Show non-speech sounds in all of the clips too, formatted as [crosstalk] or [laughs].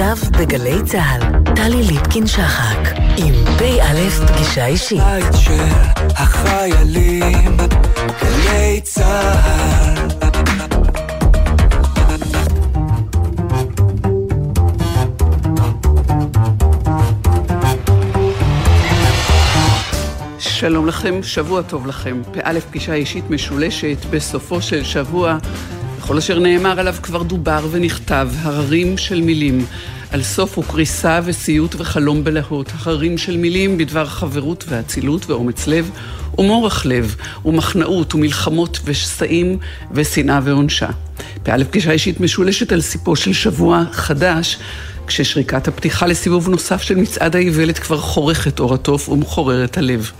עכשיו בגלי צה"ל, טלי ליפקין-שחק, עם פ"א פגישה אישית. בית של החיילים, גלי צה"ל. שלום לכם, שבוע טוב לכם. פא' פגישה אישית משולשת בסופו של שבוע. וכל אשר נאמר עליו כבר דובר ונכתב, הררים של מילים. על סוף וקריסה וסיוט וחלום בלהות, הררים של מילים בדבר חברות ואצילות ואומץ לב, ומורך לב, ומחנאות, ומלחמות ושסעים, ושנאה ועונשה. פא' פגישה אישית משולשת על סיפו של שבוע חדש, כששריקת הפתיחה לסיבוב נוסף של מצעד האיוולת כבר חורכת אור התוף ומחוררת הלב.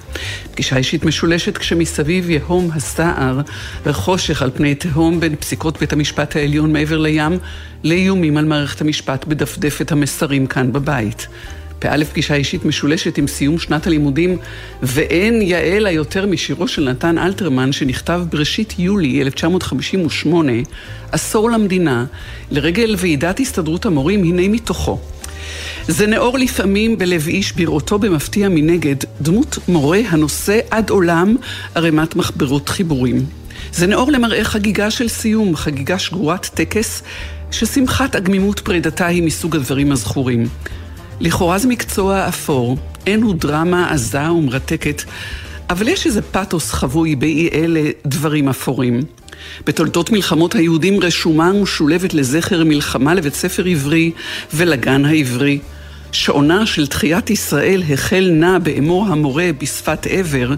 פגישה אישית משולשת כשמסביב יהום הסער וחושך על פני תהום בין פסיקות בית המשפט העליון מעבר לים לאיומים על מערכת המשפט בדפדפת המסרים כאן בבית. פא' פגישה אישית משולשת עם סיום שנת הלימודים, ואין יאה לה יותר משירו של נתן אלתרמן, שנכתב בראשית יולי 1958, עשור למדינה, לרגל ועידת הסתדרות המורים, הנה מתוכו. זה נאור לפעמים בלב איש בראותו במפתיע מנגד, דמות מורה הנושא עד עולם ערימת מחברות חיבורים. זה נאור למראה חגיגה של סיום, חגיגה שגורת טקס, ששמחת עגמימות פרידתה היא מסוג הדברים הזכורים. לכאורה זה מקצוע אפור, אין הוא דרמה עזה ומרתקת, אבל יש איזה פתוס חבוי באי אלה דברים אפורים. בתולדות מלחמות היהודים רשומה ומשולבת לזכר מלחמה לבית ספר עברי ולגן העברי. שעונה של תחיית ישראל החל נע באמור המורה בשפת עבר,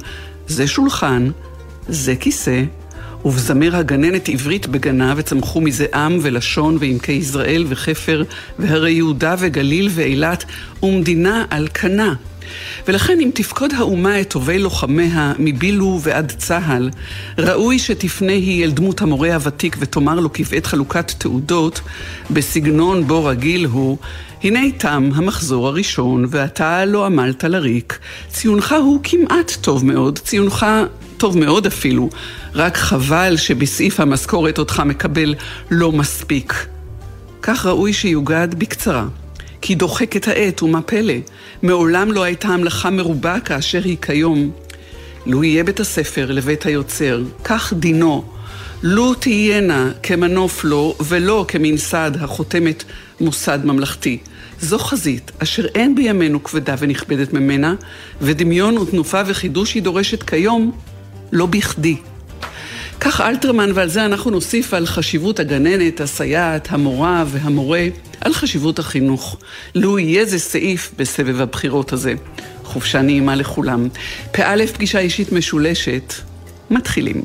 זה שולחן, זה כיסא, ובזמר הגננת עברית בגנה, וצמחו מזה עם ולשון ועמקי יזרעאל וחפר, והרי יהודה וגליל ואילת, ומדינה על קנה. ולכן אם תפקוד האומה את טובי לוחמיה מבילו ועד צה"ל, ראוי שתפנה היא אל דמות המורה הוותיק ותאמר לו כבעת חלוקת תעודות, בסגנון בו רגיל הוא, הנה תם המחזור הראשון, ואתה לא עמלת לריק. ציונך הוא כמעט טוב מאוד, ציונך טוב מאוד אפילו, רק חבל שבסעיף המשכורת אותך מקבל לא מספיק. כך ראוי שיוגד בקצרה. כי דוחק את העט, ומה פלא? מעולם לא הייתה המלאכה מרובה כאשר היא כיום. לו יהיה בית הספר לבית היוצר, כך דינו. לו תהיינה כמנוף לו, ולא כממסד החותמת מוסד ממלכתי. זו חזית אשר אין בימינו כבדה ונכבדת ממנה, ודמיון ותנופה וחידוש היא דורשת כיום, לא בכדי. כך אלתרמן, ועל זה אנחנו נוסיף על חשיבות הגננת, הסייעת, המורה והמורה, על חשיבות החינוך. לו יהיה זה סעיף בסבב הבחירות הזה. חופשה נעימה לכולם. פא' פגישה אישית משולשת, מתחילים.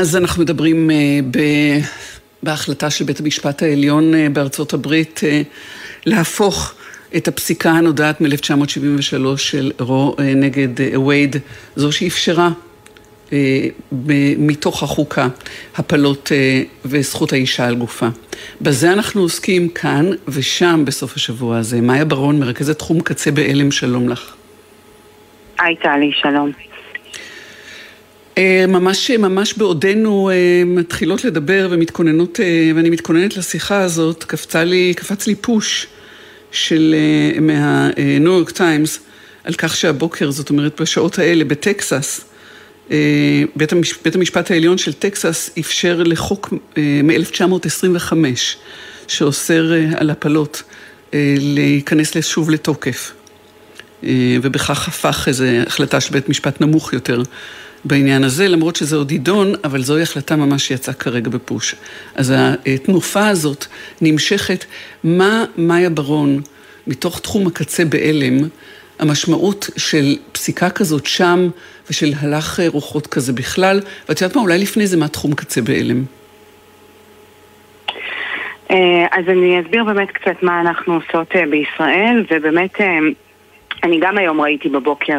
מאז אנחנו מדברים ב... בהחלטה של בית המשפט העליון בארצות הברית להפוך את הפסיקה הנודעת מ-1973 של רו נגד וייד, זו שאפשרה מתוך החוקה הפלות וזכות האישה על גופה. בזה אנחנו עוסקים כאן ושם בסוף השבוע הזה. מאיה ברון, מרכזת תחום קצה בעלם, שלום לך. היי טלי, שלום. ממש, ממש בעודנו מתחילות לדבר ומתכוננות, ואני מתכוננת לשיחה הזאת, קפצה לי, קפץ לי פוש של, מהניו יורק טיימס על כך שהבוקר, זאת אומרת בשעות האלה, בטקסס, בית, המש, בית המשפט העליון של טקסס אפשר לחוק מ-1925 שאוסר על הפלות להיכנס שוב לתוקף. ובכך הפך איזו החלטה של בית משפט נמוך יותר בעניין הזה, למרות שזה עוד יידון, אבל זוהי החלטה ממש שיצאה כרגע בפוש. אז התנופה הזאת נמשכת. מה מאיה ברון, מתוך תחום הקצה בעלם, המשמעות של פסיקה כזאת שם ושל הלך רוחות כזה בכלל, ואת יודעת מה, אולי לפני זה מה תחום קצה בעלם. אז אני אסביר באמת קצת מה אנחנו עושות בישראל, ובאמת אני גם היום ראיתי בבוקר,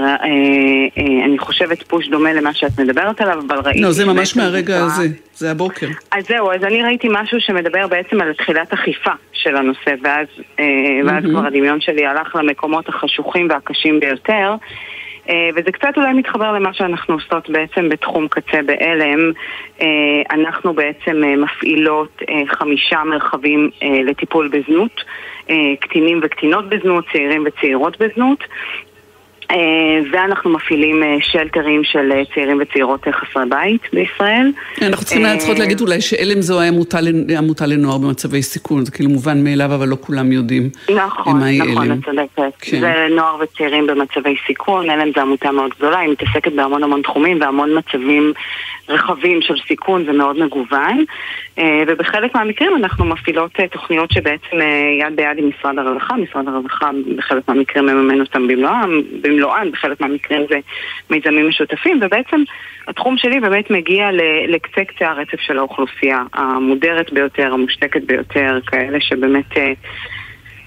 אני חושבת פוש דומה למה שאת מדברת עליו, אבל ראיתי... לא, זה ממש מהרגע הזה, זה הבוקר. אז זהו, אז אני ראיתי משהו שמדבר בעצם על תחילת אכיפה של הנושא, ואז, ואז כבר הדמיון שלי הלך למקומות החשוכים והקשים ביותר. וזה קצת אולי מתחבר למה שאנחנו עושות בעצם בתחום קצה בעלם. אנחנו בעצם מפעילות חמישה מרחבים לטיפול בזנות, קטינים וקטינות בזנות, צעירים וצעירות בזנות. ואנחנו מפעילים שלטרים של צעירים וצעירות חסרי בית בישראל. אנחנו צריכים צריכות להגיד אולי שעלם זו עמותה לנוער במצבי סיכון, זה כאילו מובן מאליו, אבל לא כולם יודעים נכון, נכון, את צודקת. זה נוער וצעירים במצבי סיכון, עלם זו עמותה מאוד גדולה, היא מתעסקת בהמון המון תחומים והמון מצבים רחבים של סיכון, זה מאוד מגוון. ובחלק מהמקרים אנחנו מפעילות תוכניות שבעצם יד ביד עם משרד הרווחה, משרד הרווחה בחלק מהמקרים מממן אותם במלואם, במלואן, בחלק מהמקרים זה מיזמים משותפים, ובעצם התחום שלי באמת מגיע לקצה קצה הרצף של האוכלוסייה, המודרת ביותר, המושתקת ביותר, כאלה שבאמת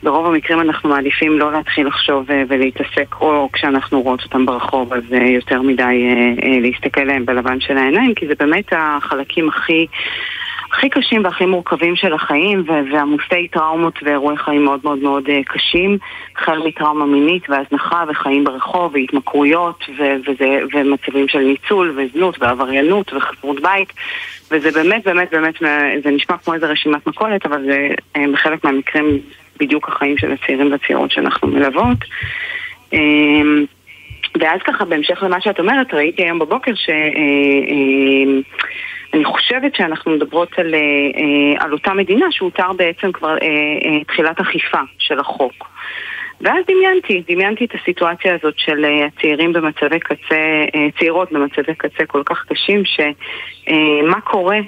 ברוב המקרים אנחנו מעדיפים לא להתחיל לחשוב ולהתעסק, או כשאנחנו רואות אותם ברחוב, אז יותר מדי להסתכל להם בלבן של העיניים, כי זה באמת החלקים הכי... הכי קשים והכי מורכבים של החיים ועמוסי טראומות ואירועי חיים מאוד מאוד מאוד קשים החל מטראומה מינית והזנחה וחיים ברחוב והתמכרויות וזה, ומצבים של ניצול וזנות ועבריינות וחסרות בית וזה באמת באמת באמת זה נשמע כמו איזה רשימת מכולת אבל זה בחלק מהמקרים בדיוק החיים של הצעירים והצעירות שאנחנו מלוות ואז ככה בהמשך למה שאת אומרת ראיתי היום בבוקר ש... אני חושבת שאנחנו מדברות על, על אותה מדינה שהותר בעצם כבר תחילת אכיפה של החוק. ואז דמיינתי, דמיינתי את הסיטואציה הזאת של הצעירים במצבי קצה, צעירות במצבי קצה כל כך קשים, שמה קורה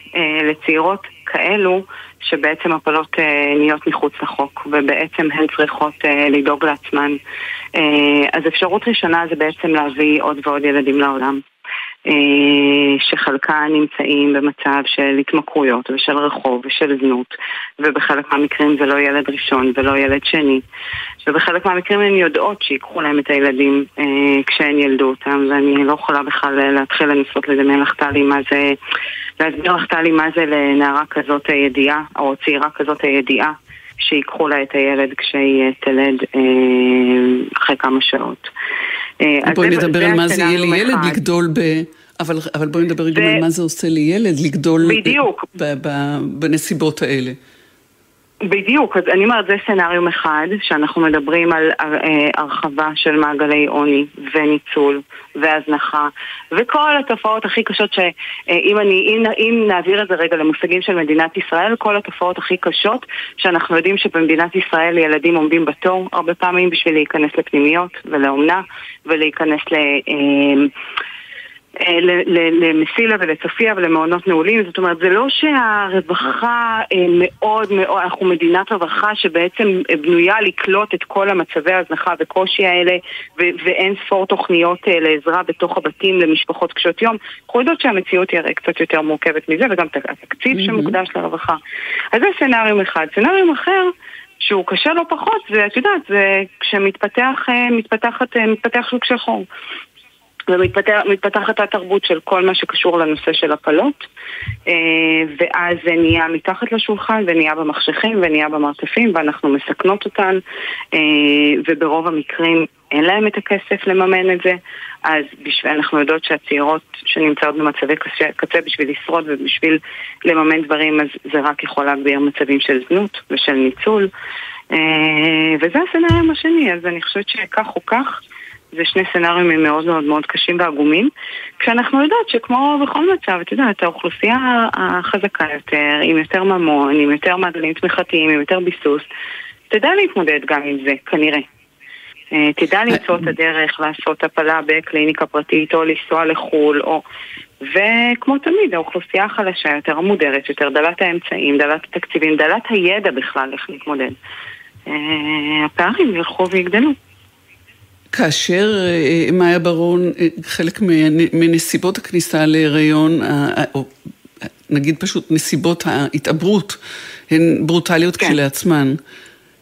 לצעירות כאלו שבעצם הפלות נהיות מחוץ לחוק, ובעצם הן צריכות לדאוג לעצמן. אז אפשרות ראשונה זה בעצם להביא עוד ועוד ילדים לעולם. שחלקם נמצאים במצב של התמכרויות ושל רחוב ושל זנות ובחלק מהמקרים זה לא ילד ראשון ולא ילד שני ובחלק מהמקרים הן יודעות שיקחו להם את הילדים אה, כשהן ילדו אותם ואני לא יכולה בכלל להתחיל לנסות לדמיין לך טלי מה זה להסביר לך טלי מה זה לנערה כזאת הידיעה או צעירה כזאת הידיעה שיקחו לה את הילד כשהיא תלד אה, אחרי כמה שעות. בואי נדבר על מה זה יהיה לילד לגדול ב... אבל, אבל בואי נדבר גם על מה זה עושה לילד לגדול בדיוק. ב, ב, בנסיבות האלה. בדיוק, אז אני אומרת, זה סצנריום אחד, שאנחנו מדברים על הרחבה של מעגלי עוני וניצול והזנחה וכל התופעות הכי קשות שאם אני, אם, אם נעביר את זה רגע למושגים של מדינת ישראל, כל התופעות הכי קשות שאנחנו יודעים שבמדינת ישראל ילדים עומדים בתור הרבה פעמים בשביל להיכנס לפנימיות ולאומנה ולהיכנס ל... אה, למסילה ולצופיה ולמעונות נעולים, זאת אומרת זה לא שהרווחה אה, מאוד מאוד, אנחנו מדינת רווחה שבעצם בנויה לקלוט את כל המצבי ההזנחה וקושי האלה ואין ספור תוכניות אה, לעזרה בתוך הבתים למשפחות קשות יום, אנחנו יודעות שהמציאות היא הרי קצת יותר מורכבת מזה וגם התקציב שמוקדש לרווחה. אז זה סצנריום אחד. סצנריום אחר שהוא קשה לא פחות, זה, את יודעת, זה כשמתפתח מתפתח, מתפתח שוק שחור. ומתפתחת התרבות של כל מה שקשור לנושא של הפלות אה, ואז זה נהיה מתחת לשולחן ונהיה במחשכים ונהיה במרתפים ואנחנו מסכנות אותן אה, וברוב המקרים אין להם את הכסף לממן את זה. אז בשביל, אנחנו יודעות שהצעירות שנמצאות במצבי קצה, בשביל לשרוד ובשביל לממן דברים אז זה רק יכול להגביר מצבים של זנות ושל ניצול. אה, וזה הסצנריום השני אז אני חושבת שכך או כך זה שני סצנריונים מאוד מאוד מאוד קשים ועגומים, כשאנחנו יודעות שכמו בכל מצב, את יודעת, האוכלוסייה החזקה יותר, עם יותר ממון, עם יותר מעגלים תמיכתיים, עם יותר ביסוס, תדע להתמודד גם עם זה, כנראה. אה, תדע למצוא את הדרך לעשות הפלה בקליניקה פרטית או לנסוע לחו"ל או... וכמו תמיד, האוכלוסייה החלשה יותר, המודרת יותר, דלת האמצעים, דלת התקציבים, דלת הידע בכלל איך להתמודד. אה, הפערים ילכו ויגדלו. כאשר אה, מאיה ברון, אה, חלק מנסיבות הכניסה להיריון, או נגיד פשוט נסיבות ההתעברות, הן ברוטליות כן. כשלעצמן,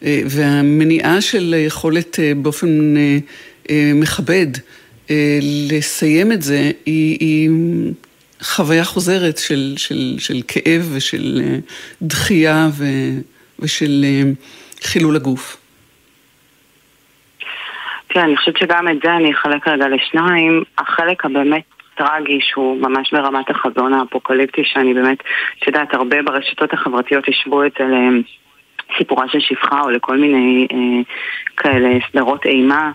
אה, והמניעה של יכולת באופן מכבד לסיים את זה, היא, היא חוויה חוזרת של, של, של כאב ושל דחייה ו, ושל חילול הגוף. כן, אני חושבת שגם את זה אני אחלק רגע לשניים. החלק הבאמת טרגי שהוא ממש ברמת החזון האפוקליפטי שאני באמת, את יודעת, הרבה ברשתות החברתיות ישבו אצל אה, סיפורה של שפחה או לכל מיני אה, כאלה סדרות אימה.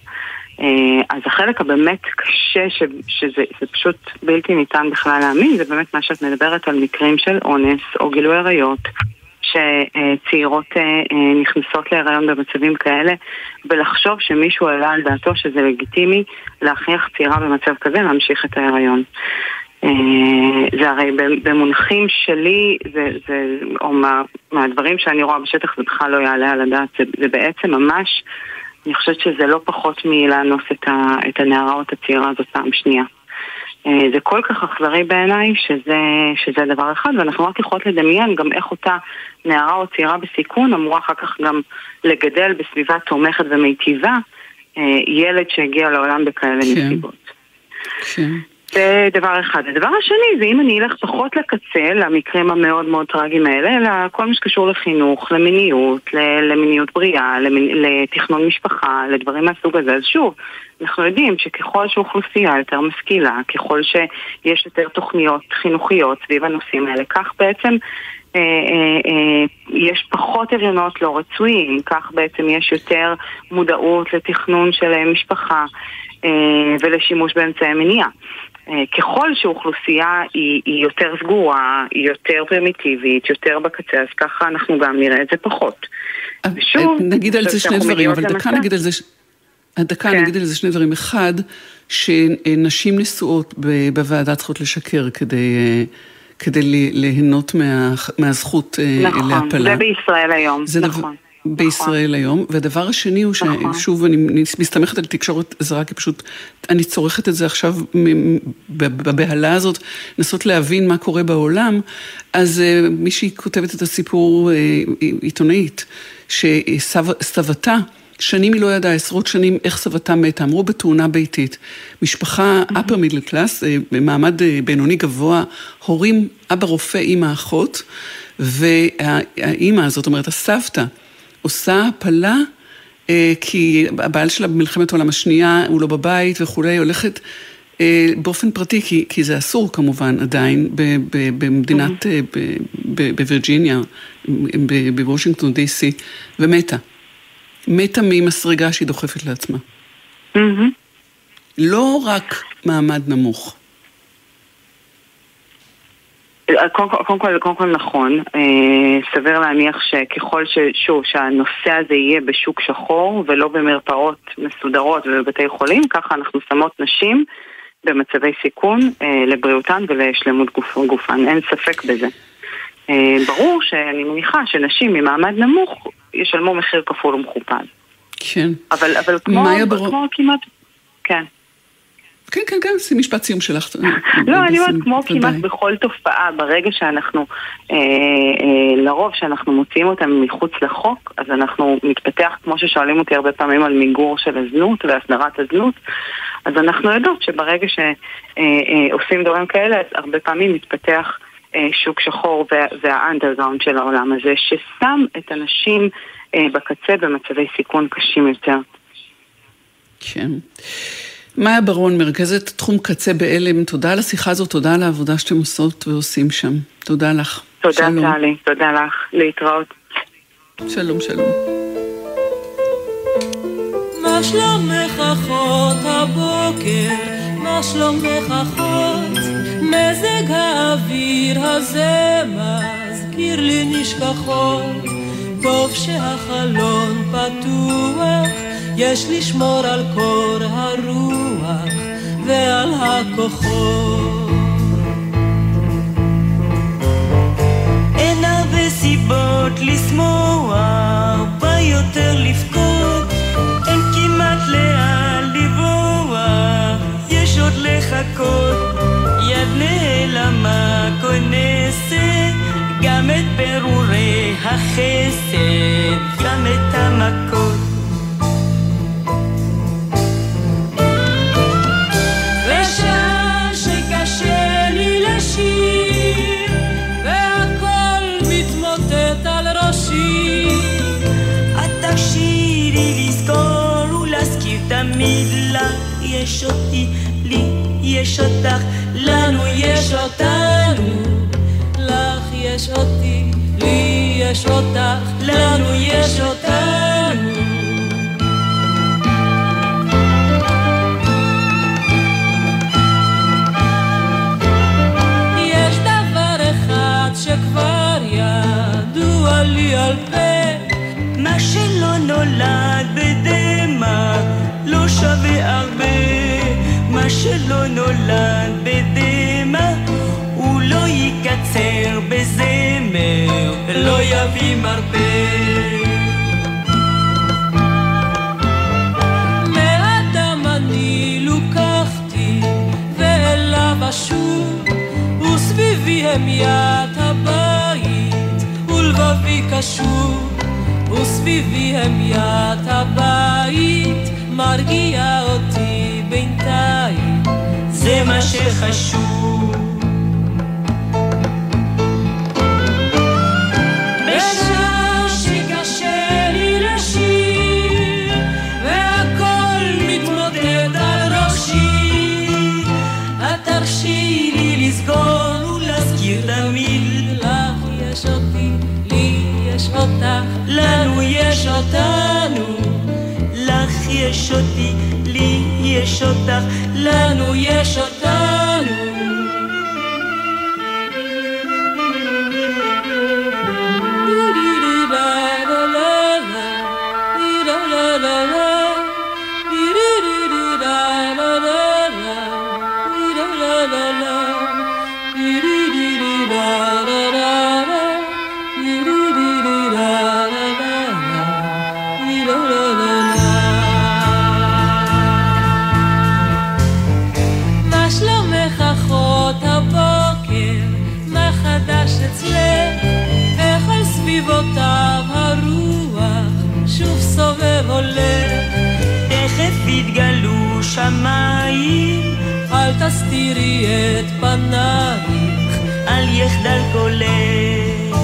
אה, אז החלק הבאמת קשה, ש, שזה פשוט בלתי ניתן בכלל להאמין, זה באמת מה שאת מדברת על מקרים של אונס או גילוי עריות. שצעירות אה, אה, נכנסות להיריון במצבים כאלה ולחשוב שמישהו העלה על דעתו שזה לגיטימי להכריח צעירה במצב כזה להמשיך את ההיריון. אה, זה הרי במונחים שלי, זה, זה, או מה, מהדברים שאני רואה בשטח זה בכלל לא יעלה על הדעת, זה, זה בעצם ממש, אני חושבת שזה לא פחות מלאנוס את, את הנערה או את הצעירה הזאת פעם שנייה. אה, זה כל כך אכזרי בעיניי שזה, שזה דבר אחד, ואנחנו רק יכולות לדמיין גם איך אותה נערה או צעירה בסיכון אמורה אחר כך גם לגדל בסביבה תומכת ומיטיבה אה, ילד שהגיע לעולם בכאלה כן. נסיבות. כן. זה דבר אחד. הדבר השני זה אם אני אלך פחות לקצה, למקרים המאוד מאוד טראגיים האלה, אלא כל מה שקשור לחינוך, למיניות, למיניות בריאה, לתכנון משפחה, לדברים מהסוג הזה. אז שוב, אנחנו יודעים שככל שאוכלוסייה יותר משכילה, ככל שיש יותר תוכניות חינוכיות סביב הנושאים האלה, כך בעצם אה, אה, אה, יש פחות הריונות לא רצויים, כך בעצם יש יותר מודעות לתכנון של משפחה ולשימוש באמצעי מניעה. ככל שאוכלוסייה היא, היא יותר סגורה, היא יותר פרימיטיבית, יותר בקצה, אז ככה אנחנו גם נראה את זה פחות. ושוב, נגיד על זה שני דברים, אבל דקה נגיד על זה... דקה, כן. נגיד על זה שני דברים. אחד, שנשים נשואות בוועדה צריכות לשקר כדי, כדי ליהנות מה, מהזכות אה, נכון, להפלה. נכון, זה בישראל היום, זה נכון. דבר, בישראל נכון. היום. והדבר השני הוא נכון. ששוב, אני מסתמכת על תקשורת זרה, כי פשוט אני צורכת את זה עכשיו בבהלה הזאת, לנסות להבין מה קורה בעולם. אז אה, מישהי כותבת את הסיפור, אה, עיתונאית, שסבתה, שנים היא לא ידעה, עשרות שנים, איך סבתה מתה. אמרו בתאונה ביתית. משפחה mm-hmm. upper middle class, אה, במעמד בינוני גבוה, הורים, אבא רופא, אימא אחות, והאימא, זאת אומרת הסבתא, עושה הפלה, אה, כי הבעל שלה במלחמת העולם השנייה, הוא לא בבית וכולי, הולכת... באופן פרטי, כי, כי זה אסור כמובן עדיין במדינת, mm-hmm. בווירג'יניה, בוושינגטון די.סי, ומתה. מתה ממסרגה שהיא דוחפת לעצמה. לא רק מעמד נמוך. קודם כל, קודם כל, נכון, אה, סביר להניח שככל ששוב, שהנושא הזה יהיה בשוק שחור ולא במרפאות מסודרות ובבתי חולים, ככה אנחנו שמות נשים במצבי סיכון לבריאותן ולשלמות גופ, גופן, אין ספק בזה. ברור שאני מניחה שנשים ממעמד נמוך ישלמו מחיר כפול ומכופל. כן. אבל, אבל כמו, כמו כמעט... כן. כן, כן, כן, עשי משפט סיום שלך. [laughs] לא, אני אומרת, כמו כמעט בכל תופעה, ברגע שאנחנו, אה, אה, לרוב שאנחנו מוציאים אותם מחוץ לחוק, אז אנחנו מתפתח, כמו ששואלים אותי הרבה פעמים על מיגור של הזנות והסדרת הזנות, אז אנחנו יודעות שברגע שעושים אה, דברים כאלה, אז הרבה פעמים מתפתח שוק שחור והאנדרגאונד של העולם הזה, ששם את הנשים בקצה במצבי סיכון קשים יותר. כן. מאיה ברון, מרכזת תחום קצה בעלם, תודה על השיחה הזאת, תודה על העבודה שאתם עושות ועושים שם. תודה לך. תודה, טלי, תודה לך. להתראות. שלום, שלום. מה שלומך אחות הבוקר? מה שלומך אחות? מזג האוויר הזה מזכיר לי נשכחות. טוב שהחלון פתוח יש לשמור על קור הרוח ועל הכוחות. אין הרבה סיבות לשמוח, בא יותר לבכות, אין כמעט לאן לברוח, יש עוד לחכות, יד נעלמה כונסת, גם את פירורי החסד, גם את המכות. יש אותי, לי יש אותך, לנו יש אותנו. לך יש אותי, לי יש אותך, לנו יש אותנו. יש דבר אחד שכבר ידוע לי על פה, שלא נולד בדמע. לא שווה הרבה, מה שלא נולד בדמע, הוא לא יקצר בזמר, לא יביא מרפא. אשוב, וסביבי המיית הבית, ולבבי קשור, וסביבי המיית הבית. מרגיע אותי בינתיים, זה מה שחשוב. לנו יש אותנו. יש אותי, לי יש אותך, לנו יש אותנו. סביבותיו שוב סובב עולה. תכף יתגלו שמיים, אל תסתירי את פנייך, אל יחדל קולך.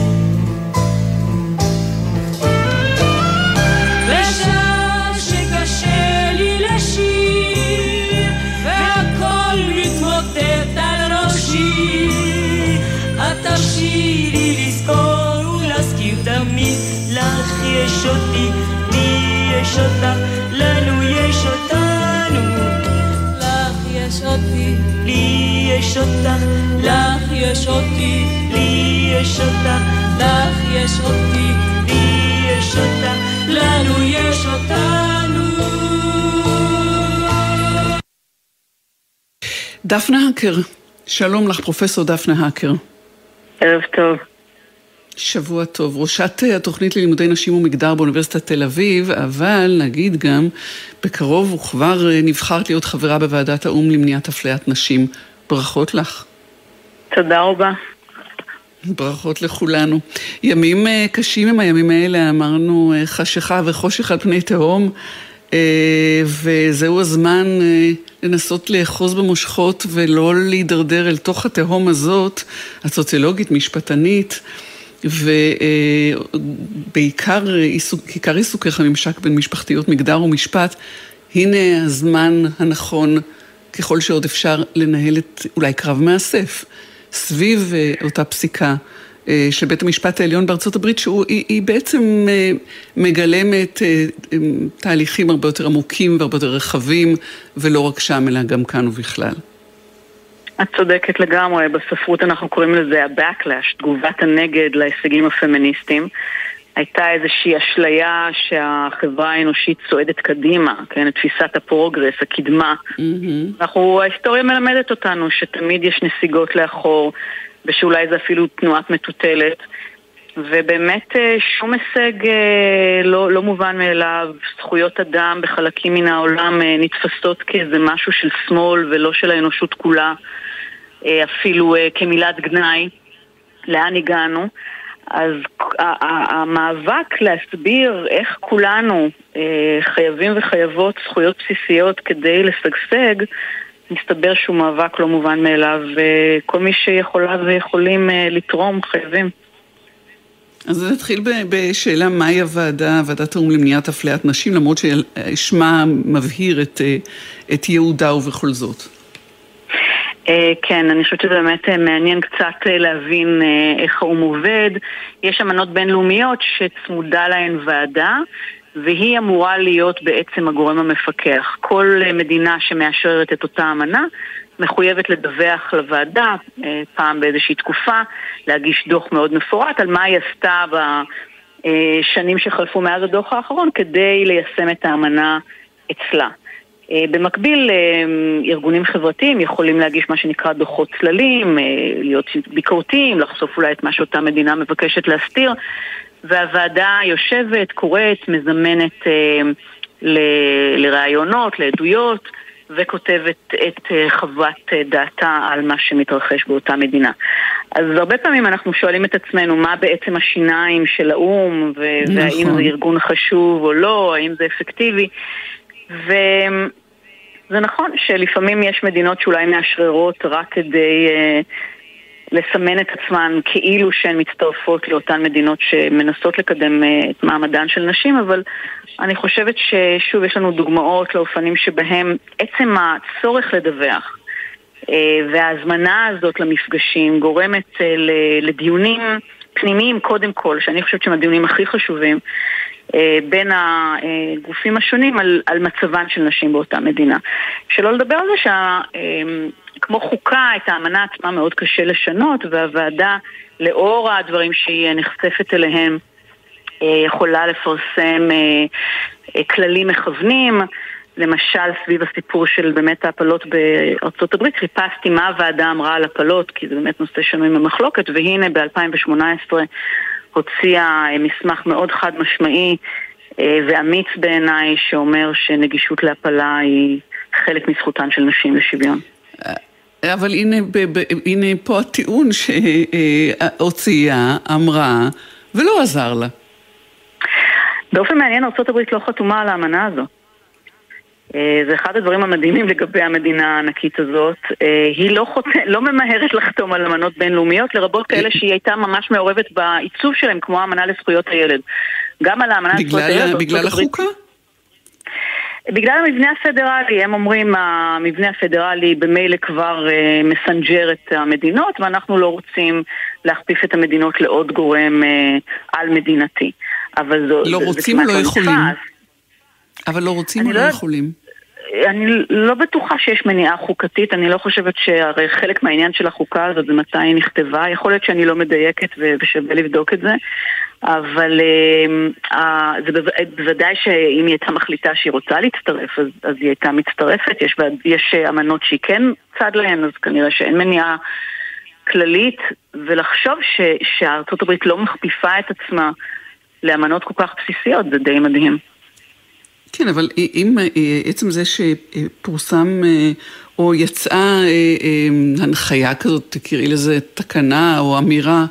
תרשירי לזכור תמיד לך יש אותי, יש אותך, לנו יש אותנו. לך יש אותי, לי יש אותך, לך יש אותי, לי יש אותך, לך יש אותי, לי יש אותך, לנו יש אותנו. דפנה האקר, שלום לך, פרופסור דפנה האקר. ערב טוב. שבוע טוב. ראשת התוכנית ללימודי נשים ומגדר באוניברסיטת תל אביב, אבל נגיד גם, בקרוב וכבר נבחרת להיות חברה בוועדת האו"ם למניעת אפליית נשים. ברכות לך. תודה רבה. ברכות לכולנו. ימים אה, קשים הם הימים האלה, אמרנו אה, חשיכה וחושך על פני תהום, אה, וזהו הזמן לנסות לאחוז במושכות ולא להידרדר אל תוך התהום הזאת, הסוציולוגית, משפטנית. ובעיקר עיסוק, עיקר עיסוקך הממשק בין משפחתיות, מגדר ומשפט, הנה הזמן הנכון, ככל שעוד אפשר, לנהל את אולי קרב מאסף סביב אה, אותה פסיקה אה, של בית המשפט העליון בארצות הברית, שהיא בעצם אה, מגלמת תהליכים הרבה יותר עמוקים והרבה יותר רחבים, ולא רק שם, אלא גם כאן ובכלל. את צודקת לגמרי, בספרות אנחנו קוראים לזה ה-backlash, תגובת הנגד להישגים הפמיניסטיים. הייתה איזושהי אשליה שהחברה האנושית צועדת קדימה, כן, תפיסת הפרוגרס, הקדמה. Mm-hmm. אנחנו, ההיסטוריה מלמדת אותנו שתמיד יש נסיגות לאחור, ושאולי זה אפילו תנועת מטוטלת. ובאמת אה, שום הישג אה, לא, לא מובן מאליו, זכויות אדם בחלקים מן העולם אה, נתפסות כאיזה משהו של שמאל ולא של האנושות כולה, אפילו כמילת גנאי. לאן הגענו? אז המאבק להסביר איך כולנו חייבים וחייבות זכויות בסיסיות כדי לשגשג, מסתבר שהוא מאבק לא מובן מאליו, וכל מי שיכולה ויכולים לתרום חייבים. אז נתחיל בשאלה מהי הוועדה, ועדת האו"ם למניעת אפליית נשים, למרות ששמה מבהיר את, אה, את ייעודה ובכל זאת. אה, כן, אני חושבת שזה באמת אה, מעניין קצת להבין איך האו"ם עובד. יש אמנות בינלאומיות שצמודה להן ועדה, והיא אמורה להיות בעצם הגורם המפקח. כל מדינה שמאשררת את אותה אמנה מחויבת לדווח לוועדה אה, פעם באיזושהי תקופה, להגיש דוח מאוד מפורט על מה היא עשתה בשנים שחלפו מאז הדוח האחרון כדי ליישם את האמנה אצלה. אה, במקביל, אה, ארגונים חברתיים יכולים להגיש מה שנקרא דוחות צללים, להיות ביקורתיים, לחשוף אולי את מה שאותה מדינה מבקשת להסתיר, והוועדה יושבת, קוראת, מזמנת לראיונות, לעדויות, וכותבת את אה, חוות אה, דעתה על מה שמתרחש באותה מדינה. אז הרבה פעמים אנחנו שואלים את עצמנו מה בעצם השיניים של האו"ם, ו- נכון. והאם זה ארגון חשוב או לא, האם זה אפקטיבי. וזה נכון שלפעמים יש מדינות שאולי מאשררות רק כדי uh, לסמן את עצמן כאילו שהן מצטרפות לאותן מדינות שמנסות לקדם uh, את מעמדן של נשים, אבל אני חושבת ששוב יש לנו דוגמאות לאופנים שבהם עצם הצורך לדווח אה, וההזמנה הזאת למפגשים גורמת אה, לדיונים פנימיים קודם כל, שאני חושבת שהם הדיונים הכי חשובים אה, בין הגופים השונים על, על מצבן של נשים באותה מדינה. שלא לדבר על זה שכמו חוקה, את האמנה עצמה מאוד קשה לשנות, והוועדה, לאור הדברים שהיא נחשפת אליהם, אה, יכולה לפרסם אה, אה, כללים מכוונים. למשל, סביב הסיפור של באמת ההפלות בארצות הברית, חיפשתי מה הוועדה אמרה על הפלות, כי זה באמת נושא שנוי במחלוקת, והנה ב-2018 הוציאה מסמך מאוד חד משמעי ואמיץ בעיניי, שאומר שנגישות להפלה היא חלק מזכותן של נשים לשוויון. אבל הנה, הנה פה הטיעון שהוציאה, אמרה, ולא עזר לה. באופן מעניין ארה"ב לא חתומה על האמנה הזו. אה, זה אחד הדברים המדהימים לגבי המדינה הענקית הזאת. אה, היא לא, חות... לא ממהרת [laughs] לחתום על אמנות בינלאומיות, לרבות כאלה שהיא הייתה ממש מעורבת בעיצוב שלהם, כמו האמנה לזכויות הילד. גם על האמנה לזכויות הילד... בגלל החוקה? בגלל המבנה הפדרלי, הם אומרים המבנה הפדרלי במילא כבר אה, מסנג'ר את המדינות ואנחנו לא רוצים להכפיף את המדינות לעוד גורם אה, על מדינתי. אבל זו, לא זה, רוצים או לא יכולים. אבל לא רוצים או לא, לא יכולים. אני לא בטוחה שיש מניעה חוקתית, אני לא חושבת שהרי חלק מהעניין של החוקה הזאת זה מתי היא נכתבה, יכול להיות שאני לא מדייקת ושווה לבדוק את זה, אבל אה, זה בוודאי שאם היא הייתה מחליטה שהיא רוצה להצטרף, אז, אז היא הייתה מצטרפת. יש, יש אמנות שהיא כן צד להן, אז כנראה שאין מניעה כללית, ולחשוב ש, שארצות הברית לא מכפיפה את עצמה לאמנות כל כך בסיסיות, זה די מדהים. כן, אבל אם עצם זה שפורסם או יצאה הנחיה כזאת, תקראי לזה תקנה או אמירה,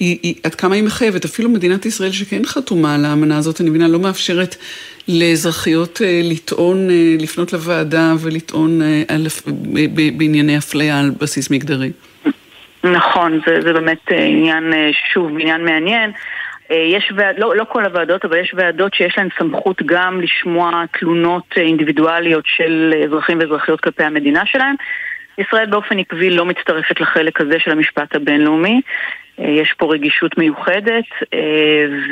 היא, היא, עד כמה היא מחייבת, אפילו מדינת ישראל שכן חתומה על האמנה הזאת, אני מבינה, לא מאפשרת לאזרחיות לטעון, לפנות לוועדה ולטעון על, בענייני אפליה על בסיס מגדרי. נכון, זה, זה באמת עניין, שוב, עניין מעניין. יש ועד, לא, לא כל הוועדות, אבל יש ועדות שיש להן סמכות גם לשמוע תלונות אינדיבידואליות של אזרחים ואזרחיות כלפי המדינה שלהם. ישראל באופן עקבי לא מצטרפת לחלק הזה של המשפט הבינלאומי. יש פה רגישות מיוחדת,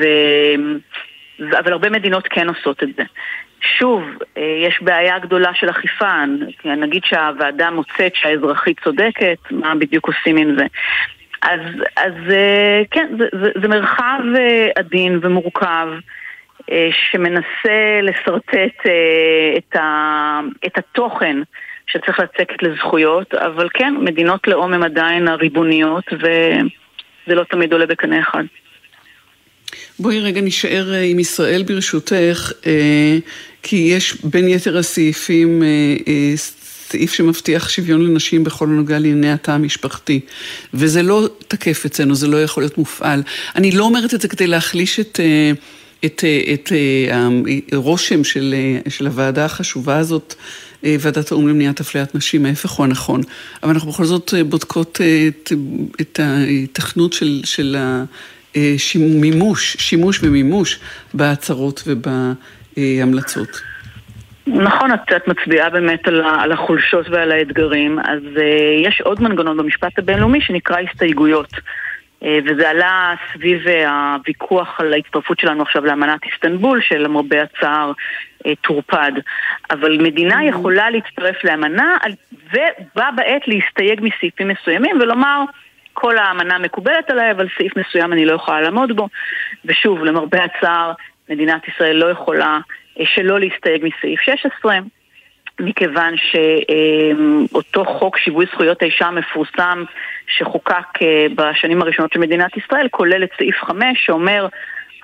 ו... אבל הרבה מדינות כן עושות את זה. שוב, יש בעיה גדולה של אכיפה, נגיד שהוועדה מוצאת שהאזרחית צודקת, מה בדיוק עושים עם זה? אז, אז כן, זה, זה, זה מרחב עדין ומורכב שמנסה לשרטט את, ה, את התוכן שצריך לצקת לזכויות, אבל כן, מדינות לאום הן עדיין הריבוניות וזה לא תמיד עולה בקנה אחד. בואי רגע נשאר עם ישראל ברשותך, כי יש בין יתר הסעיפים סעיף שמבטיח שוויון לנשים בכל הנוגע לענייני התא המשפחתי. וזה לא תקף אצלנו, זה לא יכול להיות מופעל. אני לא אומרת את זה כדי להחליש את... את, את, את הרושם של, של הוועדה החשובה הזאת, ועדת האו"ם למניעת אפליית נשים, ההפך הוא הנכון. אבל אנחנו בכל זאת בודקות את, את ההיתכנות של, של המימוש, שימוש ומימוש בהצהרות ובהמלצות. נכון, את מצביעה באמת על החולשות ועל האתגרים, אז יש עוד מנגנון במשפט הבינלאומי שנקרא הסתייגויות. וזה עלה סביב הוויכוח על ההצטרפות שלנו עכשיו לאמנת איסטנבול, שלמרבה הצער טורפד. אבל מדינה יכולה להצטרף לאמנה ובה בעת להסתייג מסעיפים מסוימים ולומר כל האמנה מקובלת עליי, אבל סעיף מסוים אני לא יכולה לעמוד בו. ושוב, למרבה הצער, מדינת ישראל לא יכולה שלא להסתייג מסעיף 16. מכיוון שאותו חוק שיווי זכויות האישה המפורסם שחוקק בשנים הראשונות של מדינת ישראל כולל את סעיף 5 שאומר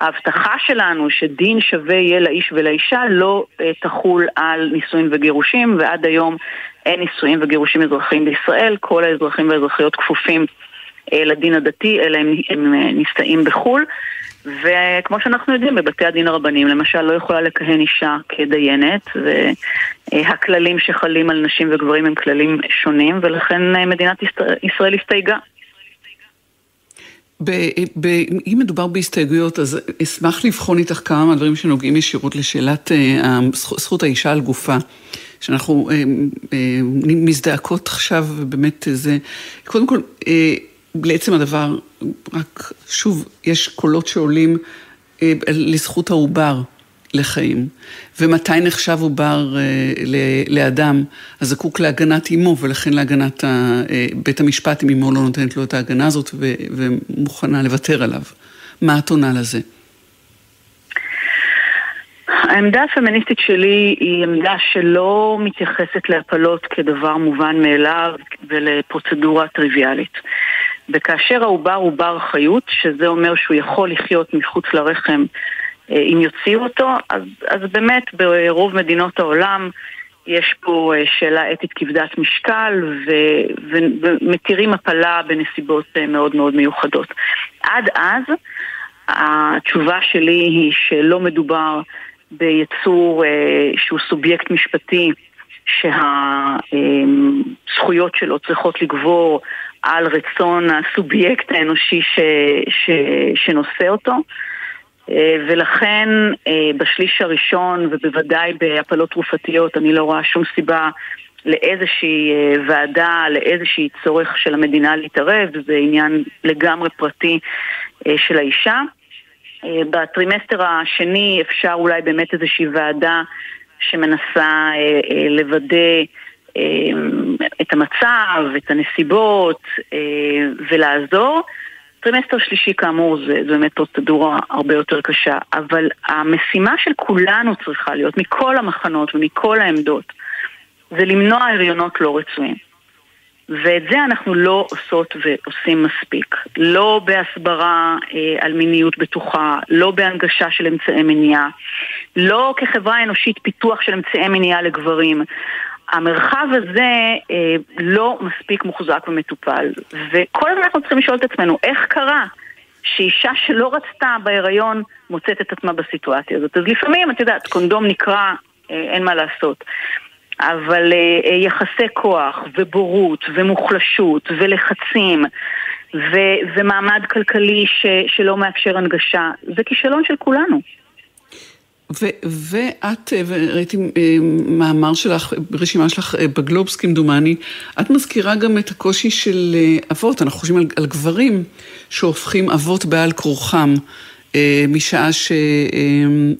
ההבטחה שלנו שדין שווה יהיה לאיש ולאישה לא תחול על נישואים וגירושים ועד היום אין נישואים וגירושים אזרחיים בישראל, כל האזרחים והאזרחיות כפופים לדין הדתי אלא הם, הם נישאים בחו"ל וכמו שאנחנו יודעים, בבתי הדין הרבניים למשל לא יכולה לכהן אישה כדיינת, והכללים שחלים על נשים וגברים הם כללים שונים, ולכן מדינת ישראל הסתייגה. אם מדובר בהסתייגויות, אז אשמח לבחון איתך כמה מהדברים שנוגעים ישירות לשאלת זכות האישה על גופה. שאנחנו מזדעקות עכשיו, ובאמת זה, קודם כל, לעצם הדבר, רק שוב, יש קולות שעולים אה, לזכות העובר לחיים. ומתי נחשב עובר אה, לאדם הזקוק להגנת אימו, ולכן להגנת אה, בית המשפט, אם אימו לא נותנת לו את ההגנה הזאת ומוכנה לוותר עליו. מה את עונה לזה? העמדה הפמיניסטית שלי היא עמדה שלא מתייחסת להפלות כדבר מובן מאליו ולפרוצדורה טריוויאלית. וכאשר העובר הוא בר חיות, שזה אומר שהוא יכול לחיות מחוץ לרחם אה, אם יוציאו אותו, אז, אז באמת ברוב מדינות העולם יש פה אה, שאלה אתית כבדת משקל ו, ו, ומתירים הפלה בנסיבות אה, מאוד מאוד מיוחדות. עד אז התשובה שלי היא שלא מדובר ביצור שהוא סובייקט משפטי שהזכויות שלו צריכות לגבור על רצון הסובייקט האנושי ש, ש, שנושא אותו. אה, ולכן אה, בשליש הראשון ובוודאי בהפלות תרופתיות אני לא רואה שום סיבה לאיזושהי אה, ועדה, לאיזושהי צורך של המדינה להתערב, זה עניין לגמרי פרטי של האישה. בטרימסטר השני אפשר אולי באמת איזושהי ועדה שמנסה לוודא את המצב, את הנסיבות ולעזור. טרימסטר שלישי כאמור זה, זה באמת פרוצדורה הרבה יותר קשה, אבל המשימה של כולנו צריכה להיות, מכל המחנות ומכל העמדות, זה למנוע הריונות לא רצויים. ואת זה אנחנו לא עושות ועושים מספיק. לא בהסברה אה, על מיניות בטוחה, לא בהנגשה של אמצעי מניעה, לא כחברה אנושית פיתוח של אמצעי מניעה לגברים. המרחב הזה אה, לא מספיק מוחזק ומטופל, וכל הזמן אנחנו צריכים לשאול את עצמנו, איך קרה שאישה שלא רצתה בהיריון מוצאת את עצמה בסיטואציה הזאת? אז לפעמים, את יודעת, קונדום נקרע, אה, אין מה לעשות. אבל אה, אה, יחסי כוח ובורות ומוחלשות ולחצים ו, ומעמד כלכלי ש, שלא מאפשר הנגשה, זה כישלון של כולנו. ו- ואת, אה, ראיתי מאמר שלך, רשימה שלך בגלובס כמדומני, את מזכירה גם את הקושי של אבות, אנחנו חושבים על, על גברים שהופכים אבות בעל כורחם. משעה ש...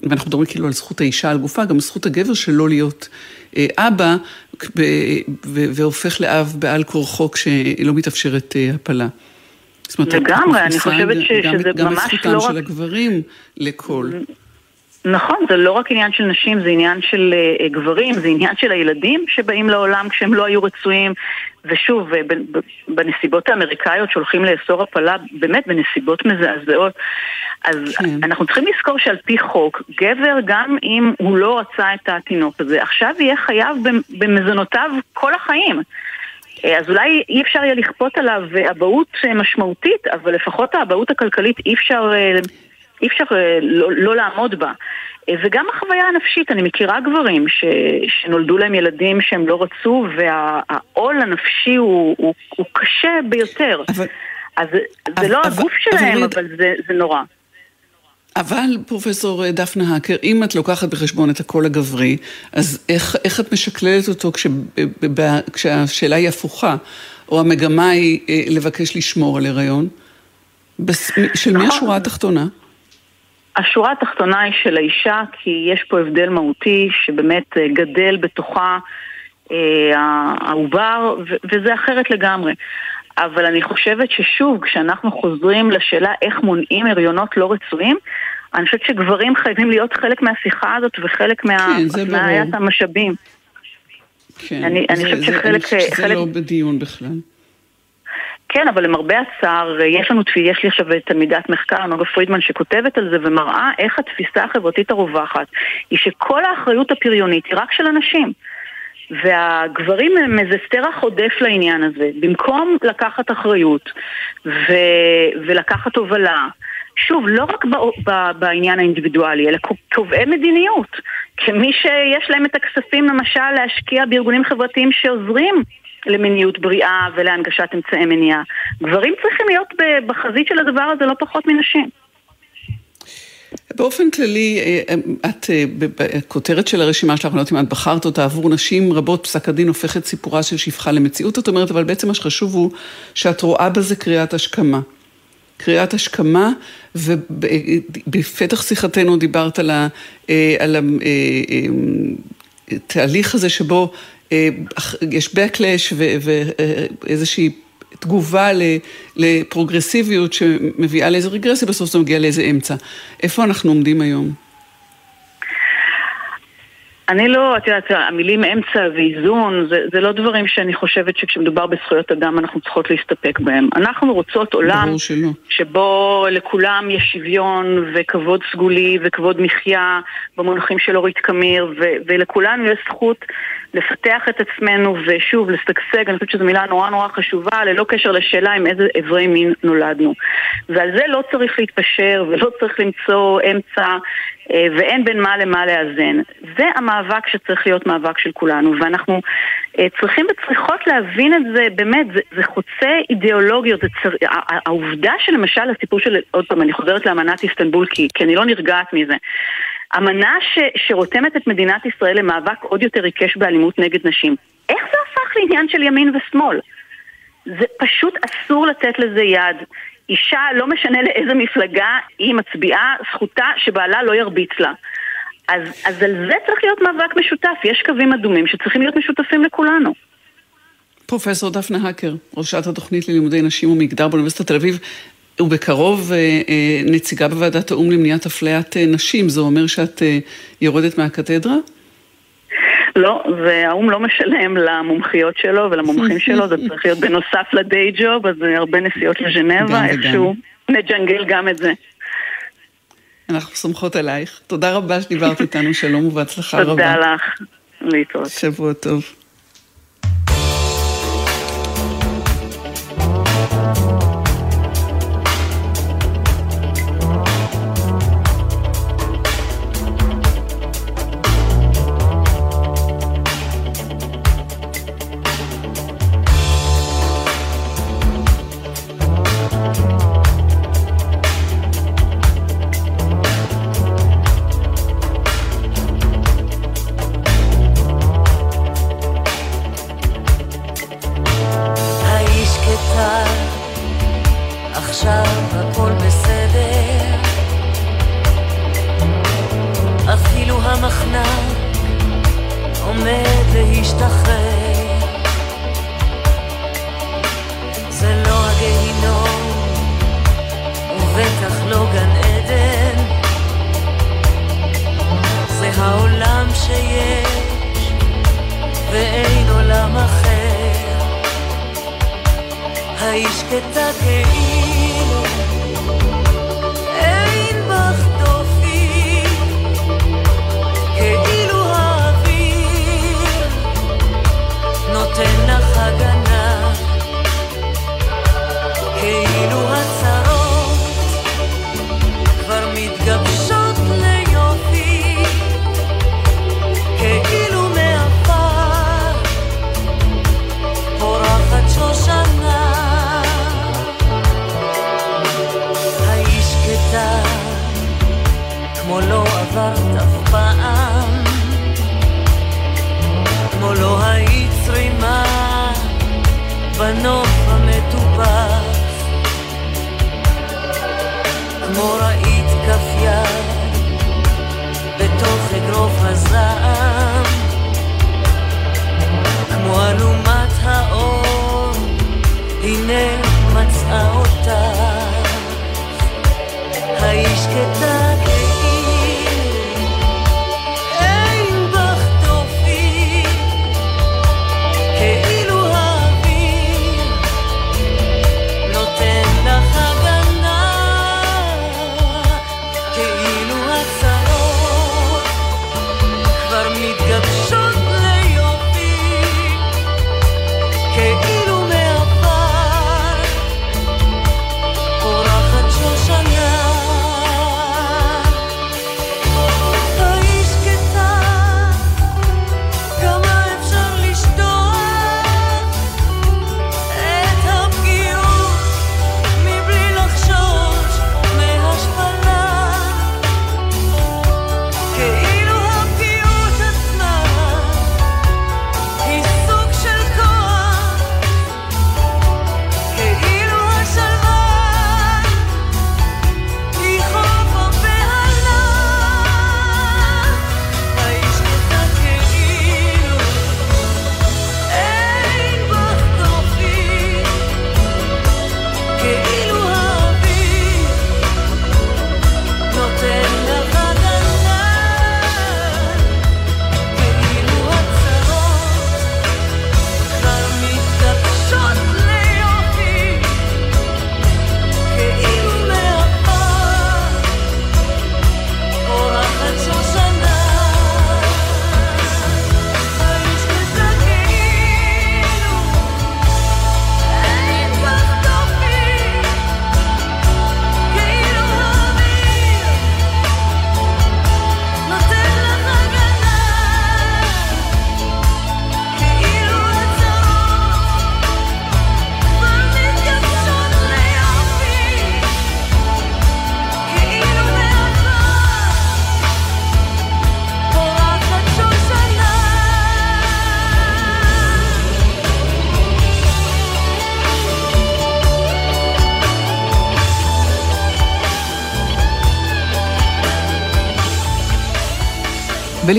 ואנחנו מדברים כאילו על זכות האישה על גופה, גם זכות הגבר שלא להיות אה, אבא והופך לאב בעל כורחו כשלא מתאפשרת אה, הפלה. לגמרי, אני חושבת שזה ממש לא רק... גם זכותם של הגברים לקול. נכון, זה לא רק עניין של נשים, זה עניין של uh, גברים, זה עניין של הילדים שבאים לעולם כשהם לא היו רצויים, ושוב, בנסיבות האמריקאיות שהולכים לאסור הפלה, באמת בנסיבות מזעזעות, אז כן. אנחנו צריכים לזכור שעל פי חוק, גבר, גם אם הוא לא רצה את התינוק הזה, עכשיו יהיה חייב במזונותיו כל החיים. אה, אז אולי אי אפשר יהיה לכפות עליו אבהות אה, משמעותית, אבל לפחות האבהות הכלכלית אי אפשר, אי אפשר לא, לא לעמוד בה. אה, וגם החוויה הנפשית, אני מכירה גברים ש, שנולדו להם ילדים שהם לא רצו והעול הנפשי הוא, הוא, הוא קשה ביותר. אבל, אז אבל, זה לא אבל, הגוף שלהם, אבל, אבל זה, זה נורא. אבל פרופסור דפנה האקר, אם את לוקחת בחשבון את הקול הגברי, אז איך, איך את משקללת אותו כש, כשהשאלה היא הפוכה, או המגמה היא אה, לבקש לשמור על הריון? של מי נכון. השורה התחתונה? השורה התחתונה היא של האישה, כי יש פה הבדל מהותי שבאמת אה, גדל בתוכה אה, העובר, וזה אחרת לגמרי. אבל אני חושבת ששוב, כשאנחנו חוזרים לשאלה איך מונעים הריונות לא רצויים, אני חושבת שגברים חייבים להיות חלק מהשיחה הזאת וחלק כן, מהעיית המשאבים. כן, אני, זה, אני חושבת שחלק... זה חלק... לא בדיון בכלל. כן, אבל למרבה הצער, יש לנו, יש לי עכשיו תלמידת מחקר, נוגה פרידמן, שכותבת על זה ומראה איך התפיסה החברתית הרווחת היא שכל האחריות הפריונית היא רק של אנשים. והגברים הם איזה סטרח עודף לעניין הזה. במקום לקחת אחריות ו... ולקחת הובלה, שוב, לא רק ב... ב... בעניין האינדיבידואלי, אלא קובעי מדיניות. כמי שיש להם את הכספים למשל להשקיע בארגונים חברתיים שעוזרים למיניות בריאה ולהנגשת אמצעי מניעה. גברים צריכים להיות בחזית של הדבר הזה לא פחות מנשים. באופן כללי, אה, אה, את, אה, בכותרת של הרשימה שלך, אני לא יודעת אם את בחרת אותה, עבור נשים רבות פסק הדין הופך את סיפורה של שפחה למציאות, את אומרת, אבל בעצם מה שחשוב הוא שאת רואה בזה קריאת השכמה. קריאת השכמה, ובפתח שיחתנו דיברת על, התהליך הזה שבו יש backlash ואיזושהי תגובה לפרוגרסיביות שמביאה לאיזה רגרסיה, בסוף זה מגיע לאיזה אמצע. איפה אנחנו עומדים היום? אני לא, את יודעת, המילים אמצע ואיזון, זה, זה לא דברים שאני חושבת שכשמדובר בזכויות אדם אנחנו צריכות להסתפק בהם. אנחנו רוצות עולם שבו לכולם יש שוויון וכבוד סגולי וכבוד מחיה במונחים של אורית קמיר, ו, ולכולנו יש זכות לפתח את עצמנו ושוב, לשגשג, אני חושבת שזו מילה נורא נורא חשובה, ללא קשר לשאלה עם איזה אברי מין נולדנו. ועל זה לא צריך להתפשר ולא צריך למצוא אמצע ואין בין מה למה לאזן. זה המאבק שצריך להיות מאבק של כולנו, ואנחנו אה, צריכים וצריכות להבין את זה, באמת, זה, זה חוצה אידיאולוגיות, זה צר... העובדה שלמשל הסיפור של, עוד פעם, אני חוזרת לאמנת איסטנבול כי, כי אני לא נרגעת מזה. אמנה ש, שרותמת את מדינת ישראל למאבק עוד יותר עיקש באלימות נגד נשים. איך זה הפך לעניין של ימין ושמאל? זה פשוט אסור לתת לזה יד. אישה, לא משנה לאיזה מפלגה היא מצביעה, זכותה שבעלה לא ירביץ לה. אז, אז על זה צריך להיות מאבק משותף. יש קווים אדומים שצריכים להיות משותפים לכולנו. פרופסור דפנה האקר, ראשת התוכנית ללימודי נשים ומגדר באוניברסיטת תל אביב, ובקרוב נציגה בוועדת האו"ם למניעת אפליית נשים, זה אומר שאת יורדת מהקתדרה? לא, והאו"ם לא משלם למומחיות שלו ולמומחים [laughs] שלו, זה צריך להיות בנוסף לדיי ג'וב, אז הרבה נסיעות לז'נבה, איכשהו נג'נגל גם את זה. אנחנו סומכות עלייך. תודה רבה שדיברת איתנו, שלום ובהצלחה רבה. תודה לך, להתראות. שבוע טוב.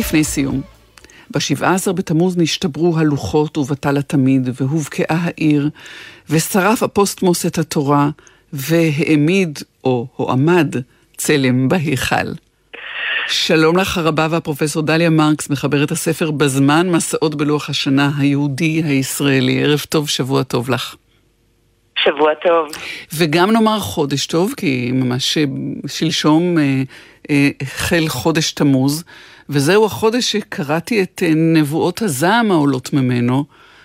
ולפני סיום, ב-17 בתמוז נשתברו הלוחות ובטל התמיד, והובקעה העיר, ושרף הפוסטמוס את התורה, והעמיד או הועמד צלם בהיכל. שלום לך הרבה והפרופסור דליה מרקס, מחברת הספר בזמן, מסעות בלוח השנה היהודי הישראלי. ערב טוב, שבוע טוב לך. שבוע טוב. וגם נאמר חודש טוב, כי ממש אה, שלשום אה, אה, החל חודש תמוז, וזהו החודש שקראתי את אה, נבואות הזעם העולות ממנו.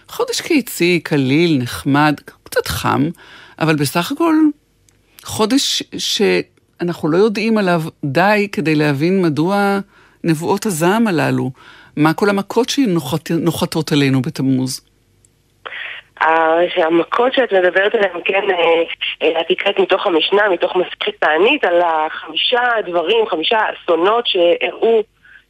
חודש קיצי, קליל, נחמד, קצת חם, אבל בסך הכל חודש שאנחנו לא יודעים עליו די כדי להבין מדוע נבואות הזעם הללו, מה כל המכות שנוחתות עלינו בתמוז. המכות שאת מדברת עליהן, כן, אה, אה, את הקראת מתוך המשנה, מתוך מסכת תענית, על החמישה דברים, חמישה אסונות שאירעו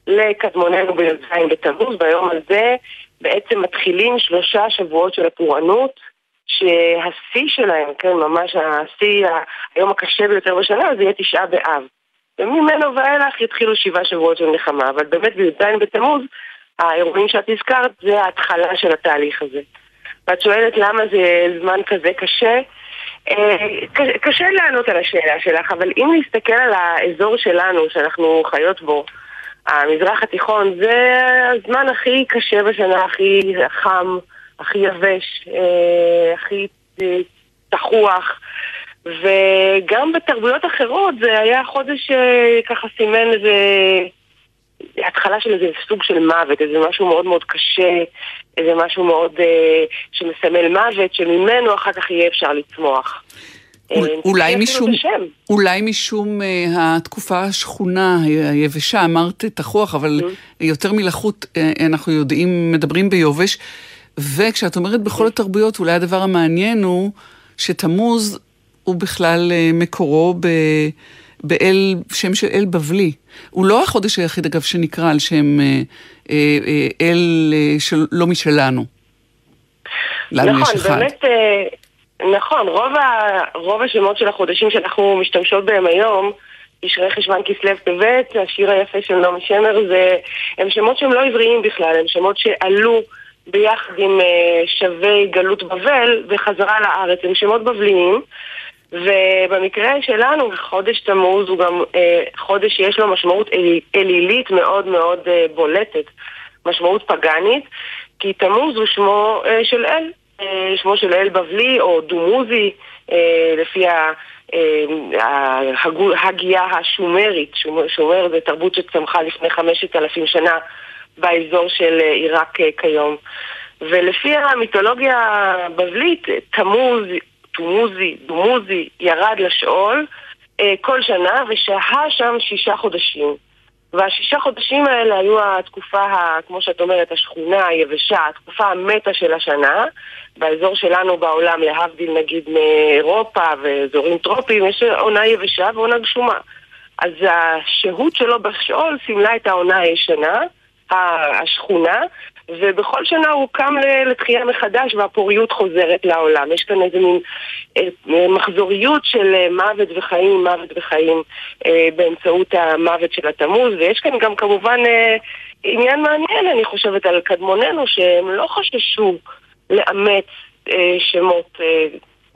לקדמוננו בי"ז בתמוז, ביום הזה בעצם מתחילים שלושה שבועות של הפורענות, שהשיא שלהם, כן, ממש השיא, היום הקשה ביותר בשנה, זה יהיה תשעה באב. וממנו ואילך יתחילו שבעה שבועות של נחמה, אבל באמת בי"ז בתמוז, האירועים שאת הזכרת, זה ההתחלה של התהליך הזה. ואת שואלת למה זה זמן כזה קשה? אה, קשה לענות על השאלה שלך, אבל אם נסתכל על האזור שלנו, שאנחנו חיות בו, המזרח התיכון, זה הזמן הכי קשה בשנה, הכי חם, הכי יבש, אה, הכי אה, תחוח. וגם בתרבויות אחרות זה היה חודש שככה סימן איזה התחלה של איזה סוג של מוות, איזה משהו מאוד מאוד קשה, איזה משהו מאוד אה, שמסמל מוות, שממנו אחר כך יהיה אפשר לצמוח. אה, אולי משום, אולי משום uh, התקופה השכונה, היבשה, אמרת תחוח, אבל mm-hmm. יותר מלחות uh, אנחנו יודעים, מדברים ביובש. וכשאת אומרת בכל התרבויות, אולי הדבר המעניין הוא שתמוז הוא בכלל uh, מקורו ב... באל, שם של אל בבלי. הוא לא החודש היחיד, אגב, שנקרא על שם אה, אה, אה, אל אה, של, לא משלנו. נכון, באמת, אה, נכון, רוב, ה, רוב השמות של החודשים שאנחנו משתמשות בהם היום, תשרי חשוון כסלו טבת, השיר היפה של נעמי שמר, זה, הם שמות שהם לא עבריים בכלל, הם שמות שעלו ביחד עם אה, שבי גלות בבל וחזרה לארץ, הם שמות בבליים. ובמקרה שלנו, חודש תמוז הוא גם אה, חודש שיש לו משמעות אל, אלילית מאוד מאוד אה, בולטת, משמעות פגאנית, כי תמוז הוא שמו אה, של אל, שמו של אל בבלי או דומוזי, אה, לפי ה... אה, ההגייה השומרית, שומר זה תרבות שצמחה לפני חמשת אלפים שנה באזור של אה, עיראק אה, כיום. ולפי המיתולוגיה הבבלית, תמוז תומוזי, דומוזי, ירד לשאול אה, כל שנה ושהה שם שישה חודשים. והשישה חודשים האלה היו התקופה, ה, כמו שאת אומרת, השכונה היבשה, התקופה המתה של השנה. באזור שלנו בעולם, להבדיל נגיד מאירופה ואזורים טרופיים, יש עונה יבשה ועונה גשומה. אז השהות שלו בשאול סימלה את העונה הישנה, השכונה, ובכל שנה הוא קם לתחייה מחדש והפוריות חוזרת לעולם. יש כאן איזה מין אה, מחזוריות של אה, מוות וחיים, מוות וחיים אה, באמצעות המוות של התמוז, ויש כאן גם כמובן עניין מעניין, אני חושבת, על קדמוננו, שהם לא חששו לאמץ שמות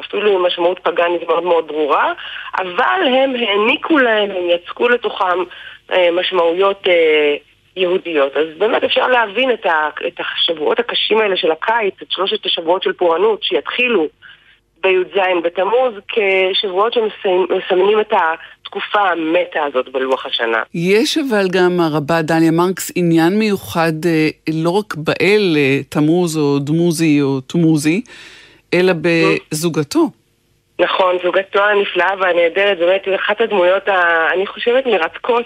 אפילו עם משמעות פגאנית מאוד מאוד ברורה, אבל הם העניקו להם, הם יצקו לתוכם משמעויות יהודיות. אז באמת אפשר להבין את, ה, את השבועות הקשים האלה של הקיץ, את שלושת השבועות של פורענות שיתחילו בי"ז בתמוז, כשבועות שמסמנים את התקופה המתה הזאת בלוח השנה. יש אבל גם, הרבה דליה מרקס, עניין מיוחד אה, לא רק באל אה, תמוז או דמוזי או תמוזי, אלא בזוגתו. נכון, זוגתו הנפלאה והנהדרת, באמת אחת הדמויות, אני חושבת, מרתקות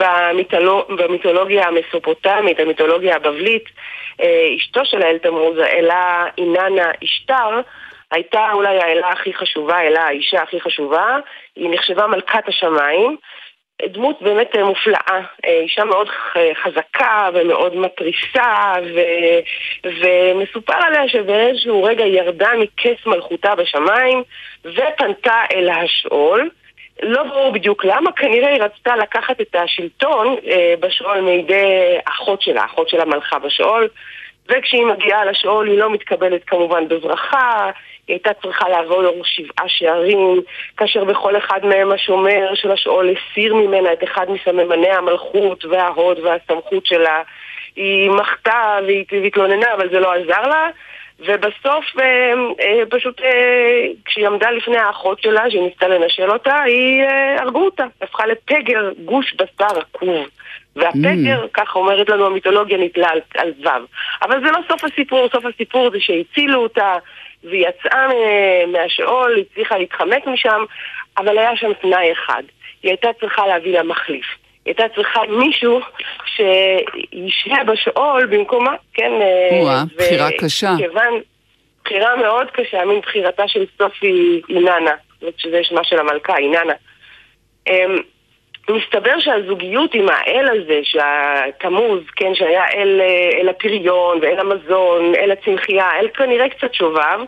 במיתולוג... במיתולוגיה המסופוטמית, המיתולוגיה הבבלית, אה, אשתו של האל תמוז, האלה איננה אשתר, הייתה אולי האלה הכי חשובה, האלה האישה הכי חשובה, היא נחשבה מלכת השמיים. דמות באמת אה, מופלאה, אה, אישה מאוד חזקה ומאוד מתריסה ו... ומסופר עליה שבאיזשהו רגע ירדה מכס מלכותה בשמיים ופנתה אל השאול לא ברור בדיוק למה, כנראה היא רצתה לקחת את השלטון אה, בשאול מידי אחות שלה, אחות שלה מלכה בשאול, וכשהיא מגיעה לשאול היא לא מתקבלת כמובן בברכה, היא הייתה צריכה לעבור שבעה שערים, כאשר בכל אחד מהם השומר של השאול הסיר ממנה את אחד מסממני המלכות וההוד והסמכות שלה. היא מחתה והתלוננה, אבל זה לא עזר לה. ובסוף אה, אה, פשוט אה, כשהיא עמדה לפני האחות שלה, שהיא ניסתה לנשל אותה, היא הרגו אותה, הפכה לפגר, גוש בשר עקוב. והפגר, mm. כך אומרת לנו המיתולוגיה, נתלה על, על וו. אבל זה לא סוף הסיפור, סוף הסיפור זה שהצילו אותה, והיא יצאה מהשאול, הצליחה להתחמק משם, אבל היה שם תנאי אחד, היא הייתה צריכה להביא לה מחליף. היא הייתה צריכה מישהו שישהה בשאול במקומה, כן? או-אה, בחירה קשה. כיוון, בחירה מאוד קשה, מין בחירתה של סופי איננה, שזה שמה של המלכה, איננה. אמ, מסתבר שהזוגיות עם האל הזה, שהתמוז, כן, שהיה אל, אל הפריון ואל המזון, אל הצמחייה, אל כנראה קצת שובב,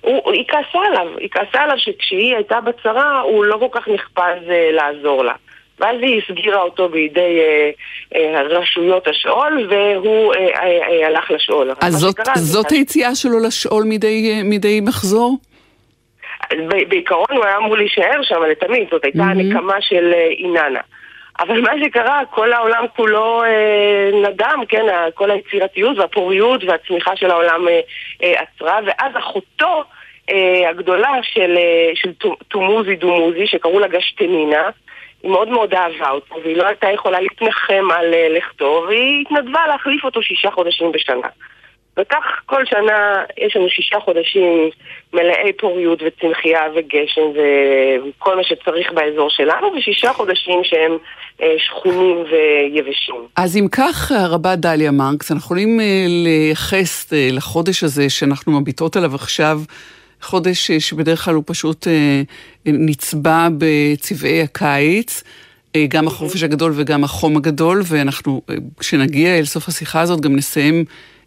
הוא, היא כעסה עליו, היא כעסה עליו שכשהיא הייתה בצרה הוא לא כל כך נחפז uh, לעזור לה. ואז היא הסגירה אותו בידי אה, אה, רשויות השאול, והוא אה, אה, אה, הלך לשאול. אז זאת, זאת היציאה שלו לשאול מדי, אה, מדי מחזור? בעיקרון הוא היה אמור להישאר שם לתמיד, זאת הייתה mm-hmm. הנקמה של אה, איננה. אבל מה שקרה, כל העולם כולו אה, נדם, כן, כל היצירתיות והפוריות והצמיחה של העולם אה, אה, עצרה, ואז אחותו אה, הגדולה של, אה, של תומוזי דומוזי, שקראו לה גשטנינה, היא מאוד מאוד אהבה אותו, והיא לא הייתה יכולה להתנחם על אה, לכתו, והיא התנדבה להחליף אותו שישה חודשים בשנה. וכך כל שנה יש לנו שישה חודשים מלאי פוריות וצמחייה וגשם וכל מה שצריך באזור שלנו, ושישה חודשים שהם אה, שכונים ויבשים. אז אם כך, הרבה דליה מרקס, אנחנו יכולים אה, לייחס לחודש הזה שאנחנו מביטות עליו עכשיו חודש אה, שבדרך כלל הוא פשוט אה, נצבע בצבעי הקיץ. אה, גם החופש הגדול וגם החום הגדול, ואנחנו, כשנגיע אל סוף השיחה הזאת, גם נסיים,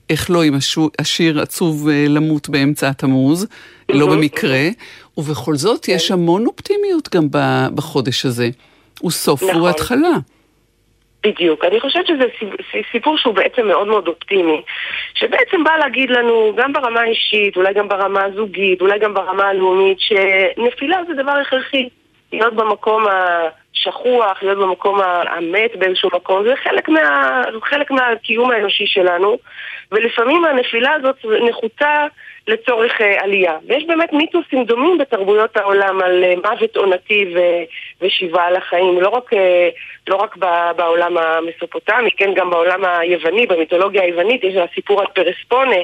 איך לא, עם השיר עצוב למות באמצע התמוז, לא במקרה, ובכל זאת יש. המון אופטימיות גם בחודש הזה. הוא סוף והוא נכון. התחלה. בדיוק. אני חושבת שזה סיפור שהוא בעצם מאוד מאוד אופטימי, שבעצם בא להגיד לנו, גם ברמה האישית, אולי גם ברמה הזוגית, אולי גם ברמה הלאומית, שנפילה זה דבר הכרחי. להיות במקום השכוח, להיות במקום המת באיזשהו מקום, זה חלק, מה, חלק מהקיום האנושי שלנו, ולפעמים הנפילה הזאת נחוצה לצורך uh, עלייה. ויש באמת מיתוסים דומים בתרבויות העולם על uh, מוות עונתי ו- ושיבה על החיים, לא רק, uh, לא רק בעולם המסופוטמי, כן, גם בעולם היווני, במיתולוגיה היוונית יש הסיפור על פרספונה,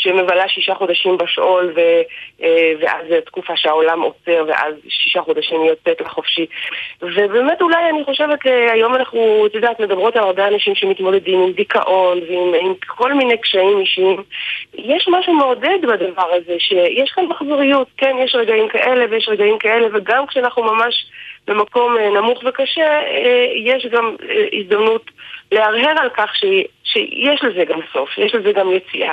שמבלה שישה חודשים בשאול ו, אה, ואז תקופה שהעולם עוצר ואז שישה חודשים היא יוצאת לחופשי. ובאמת אולי אני חושבת, אה, היום אנחנו, את יודעת, מדברות על הרבה אנשים שמתמודדים עם דיכאון ועם עם כל מיני קשיים אישיים. יש משהו מעודד בדבר הזה, שיש כאן מחזוריות, כן, יש רגעים כאלה ויש רגעים כאלה, וגם כשאנחנו ממש במקום אה, נמוך וקשה, יש גם הזדמנות להרהר על כך ש, שיש לזה גם סוף, יש לזה גם יציאה.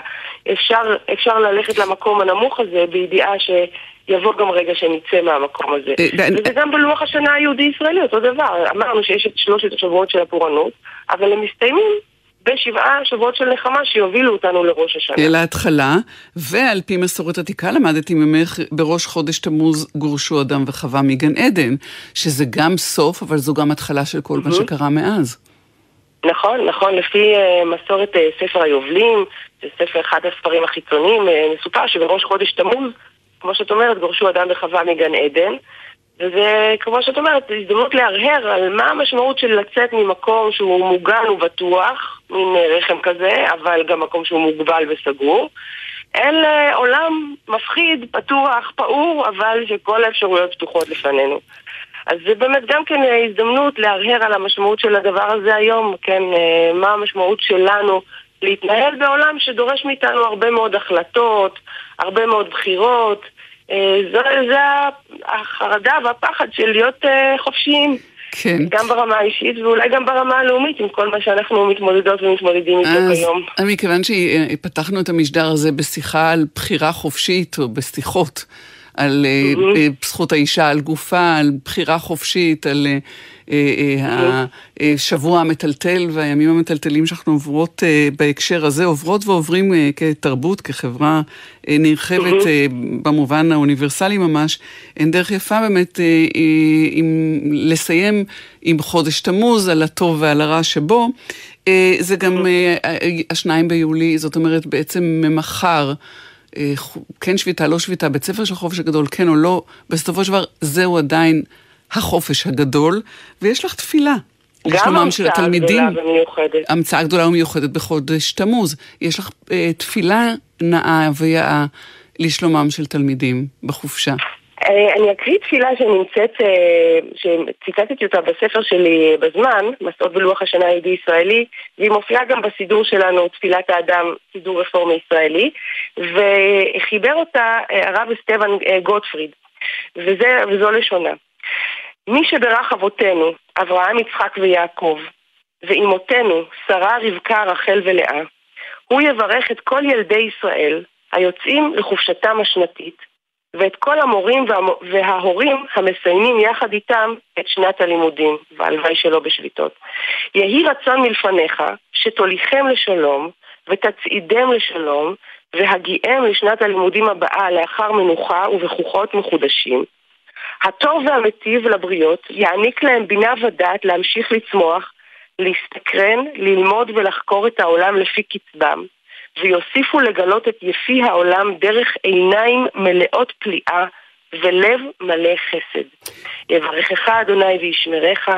אפשר, אפשר ללכת למקום הנמוך הזה בידיעה שיבוא גם רגע שנצא מהמקום הזה. אה, וזה גם בלוח השנה היהודי-ישראלי, אותו דבר. אמרנו שיש את שלושת השבועות של הפורענות, אבל הם מסתיימים בשבעה שבועות של נחמה שיובילו אותנו לראש השנה. להתחלה, ועל פי מסורת עתיקה למדתי ממך, בראש חודש תמוז גורשו אדם וחווה מגן עדן, שזה גם סוף, אבל זו גם התחלה של כל מה שקרה מאז. נכון, נכון, לפי uh, מסורת uh, ספר היובלים, זה ספר אחד הספרים החיצוניים, uh, מסופר שבראש חודש תמוז, כמו שאת אומרת, גורשו אדם וחווה מגן עדן, וזה, כמו שאת אומרת, הזדמנות להרהר על מה המשמעות של לצאת ממקום שהוא מוגן ובטוח, מין רחם כזה, אבל גם מקום שהוא מוגבל וסגור, אל עולם מפחיד, פתוח, פעור, אבל שכל האפשרויות פתוחות לפנינו. אז זה באמת גם כן אה, הזדמנות להרהר על המשמעות של הדבר הזה היום, כן, אה, מה המשמעות שלנו להתנהל בעולם שדורש מאיתנו הרבה מאוד החלטות, הרבה מאוד בחירות. אה, זה, זה החרדה והפחד של להיות חופשיים. כן. גם ברמה האישית ואולי גם ברמה הלאומית עם כל מה שאנחנו מתמודדות ומתמודדים איתו כיום. אז מכיוון שפתחנו את המשדר הזה בשיחה על בחירה חופשית או בשיחות על mm-hmm. זכות האישה על גופה, על בחירה חופשית, על השבוע המטלטל והימים המטלטלים שאנחנו עוברות בהקשר הזה, עוברות ועוברים כתרבות, כחברה נרחבת במובן האוניברסלי ממש, אין דרך יפה באמת לסיים עם חודש תמוז, על הטוב ועל הרע שבו. זה גם השניים ביולי, זאת אומרת בעצם ממחר. כן שביתה, לא שביתה, בית ספר של חופש הגדול, כן או לא, בסופו של דבר זהו עדיין החופש הגדול, ויש לך תפילה. גם המצאה גדולה ומיוחדת. המצאה גדולה ומיוחדת בחודש תמוז. יש לך אה, תפילה נאה ויאה לשלומם של תלמידים בחופשה. אה, אני אקריא תפילה שנמצאת, אה, שציטטתי אותה בספר שלי בזמן, מסעות בלוח השנה היהודי-ישראלי, והיא מופיעה גם בסידור שלנו, תפילת האדם, סידור רפורמי ישראלי, וחיבר אותה אה, הרב אסטבן גוטפריד, וזה, וזו לשונה. מי שברך אבותינו, אברהם, יצחק ויעקב, ואימותינו, שרה, רבקה, רחל ולאה, הוא יברך את כל ילדי ישראל היוצאים לחופשתם השנתית, ואת כל המורים וההורים המסיימים יחד איתם את שנת הלימודים, והלוואי שלא בשביתות. יהי רצון מלפניך שתוליכם לשלום ותצעידם לשלום והגיעם לשנת הלימודים הבאה לאחר מנוחה ובכוחות מחודשים. הטוב והמטיב לבריות יעניק להם בינה ודעת להמשיך לצמוח, להסתקרן, ללמוד ולחקור את העולם לפי קצבם, ויוסיפו לגלות את יפי העולם דרך עיניים מלאות פליאה ולב מלא חסד. יברכך אדוני וישמרך,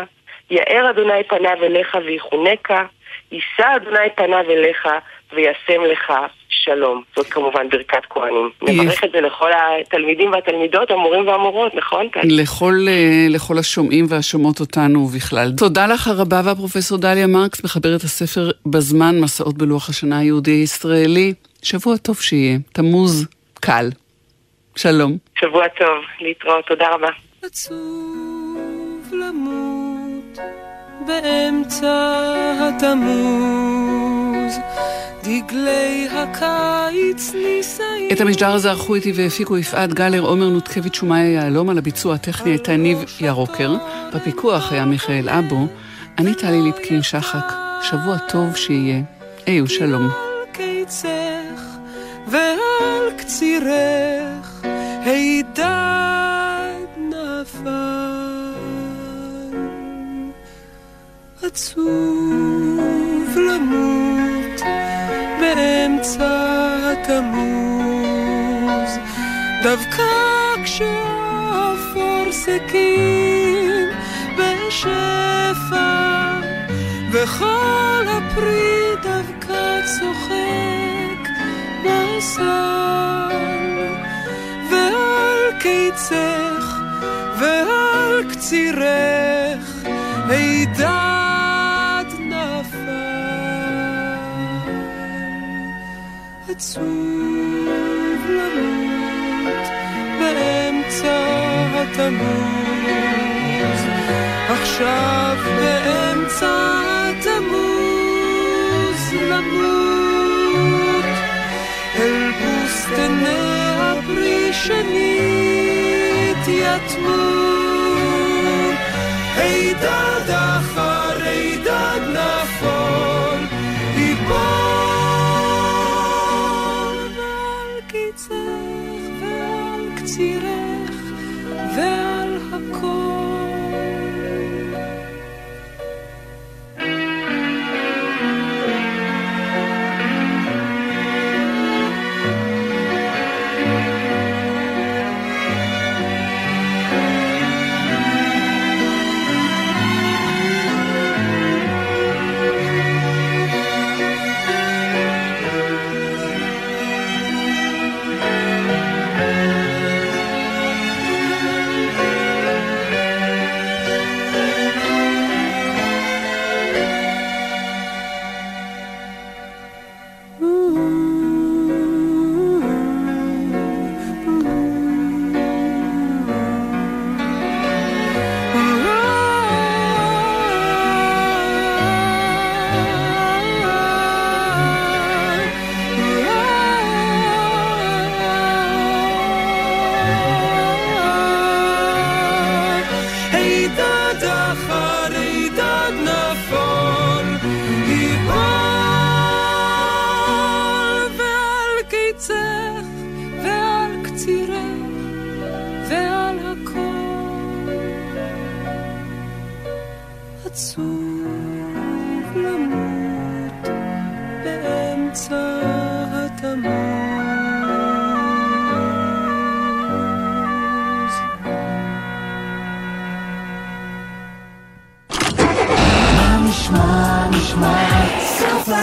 יאר אדוני פניו אליך ויחונקה, יישא אדוני פניו אליך וישם לך שלום. זאת כמובן ברכת כהנים. נברך את זה לכל התלמידים והתלמידות, המורים והמורות, נכון? לכל, אה, לכל השומעים והשומעות אותנו בכלל. תודה לך הרבה והפרופסור דליה מרקס, מחברת הספר בזמן, מסעות בלוח השנה היהודי-ישראלי. שבוע טוב שיהיה, תמוז קל. שלום. שבוע טוב, להתראות, תודה רבה. עצוב למות באמצע התמוז. דגלי הקיץ נישאים. את המשדר הזה ערכו איתי והפיקו יפעת גלר, עומר נותקביץ' ומאיה יהלום, על הביצוע הטכני הייתה ניב ירוקר, בפיקוח היה מיכאל אבו, אני טלי ליפקין שחק, שבוע טוב שיהיה, היו שלום. ועל קצירך הידד עצוב למות באמצע התמוז, דווקא כשהאפרסקים בשפע, וכל הפרי דווקא צוחק בסל, ועל קיצך ועל קצירך הידע עצוב למות באמצע התמוז עכשיו באמצע התמוז למות אל בוסתני הפרי שנית יתמו הידד אחר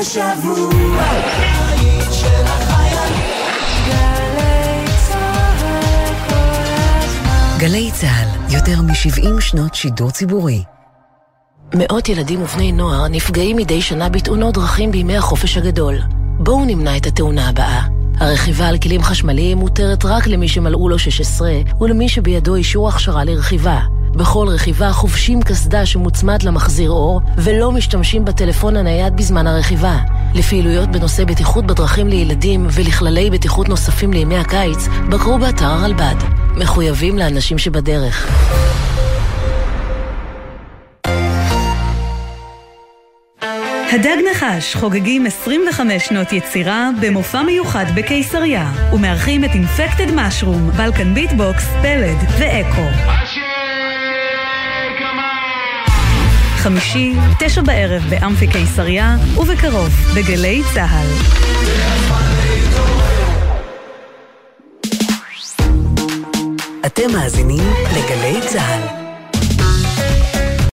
השבוע. גלי צה"ל, יותר מ-70 שנות שידור ציבורי. מאות ילדים ובני נוער נפגעים מדי שנה בתאונות דרכים בימי החופש הגדול. בואו נמנע את התאונה הבאה. הרכיבה על כלים חשמליים מותרת רק למי שמלאו לו 16 ולמי שבידו אישור הכשרה לרכיבה. בכל רכיבה חובשים קסדה שמוצמד למחזיר אור ולא משתמשים בטלפון הנייד בזמן הרכיבה. לפעילויות בנושא בטיחות בדרכים לילדים ולכללי בטיחות נוספים לימי הקיץ, בקרו באתר הרלב"ד. מחויבים לאנשים שבדרך. הדג נחש חוגגים 25 שנות יצירה במופע מיוחד בקיסריה ומארחים את אינפקטד משרום, בלקן ביטבוקס, פלד ואקו. חמישי, תשע בערב באמפי קיסריה ובקרוב בגלי צה"ל. אתם מאזינים לגלי צה"ל.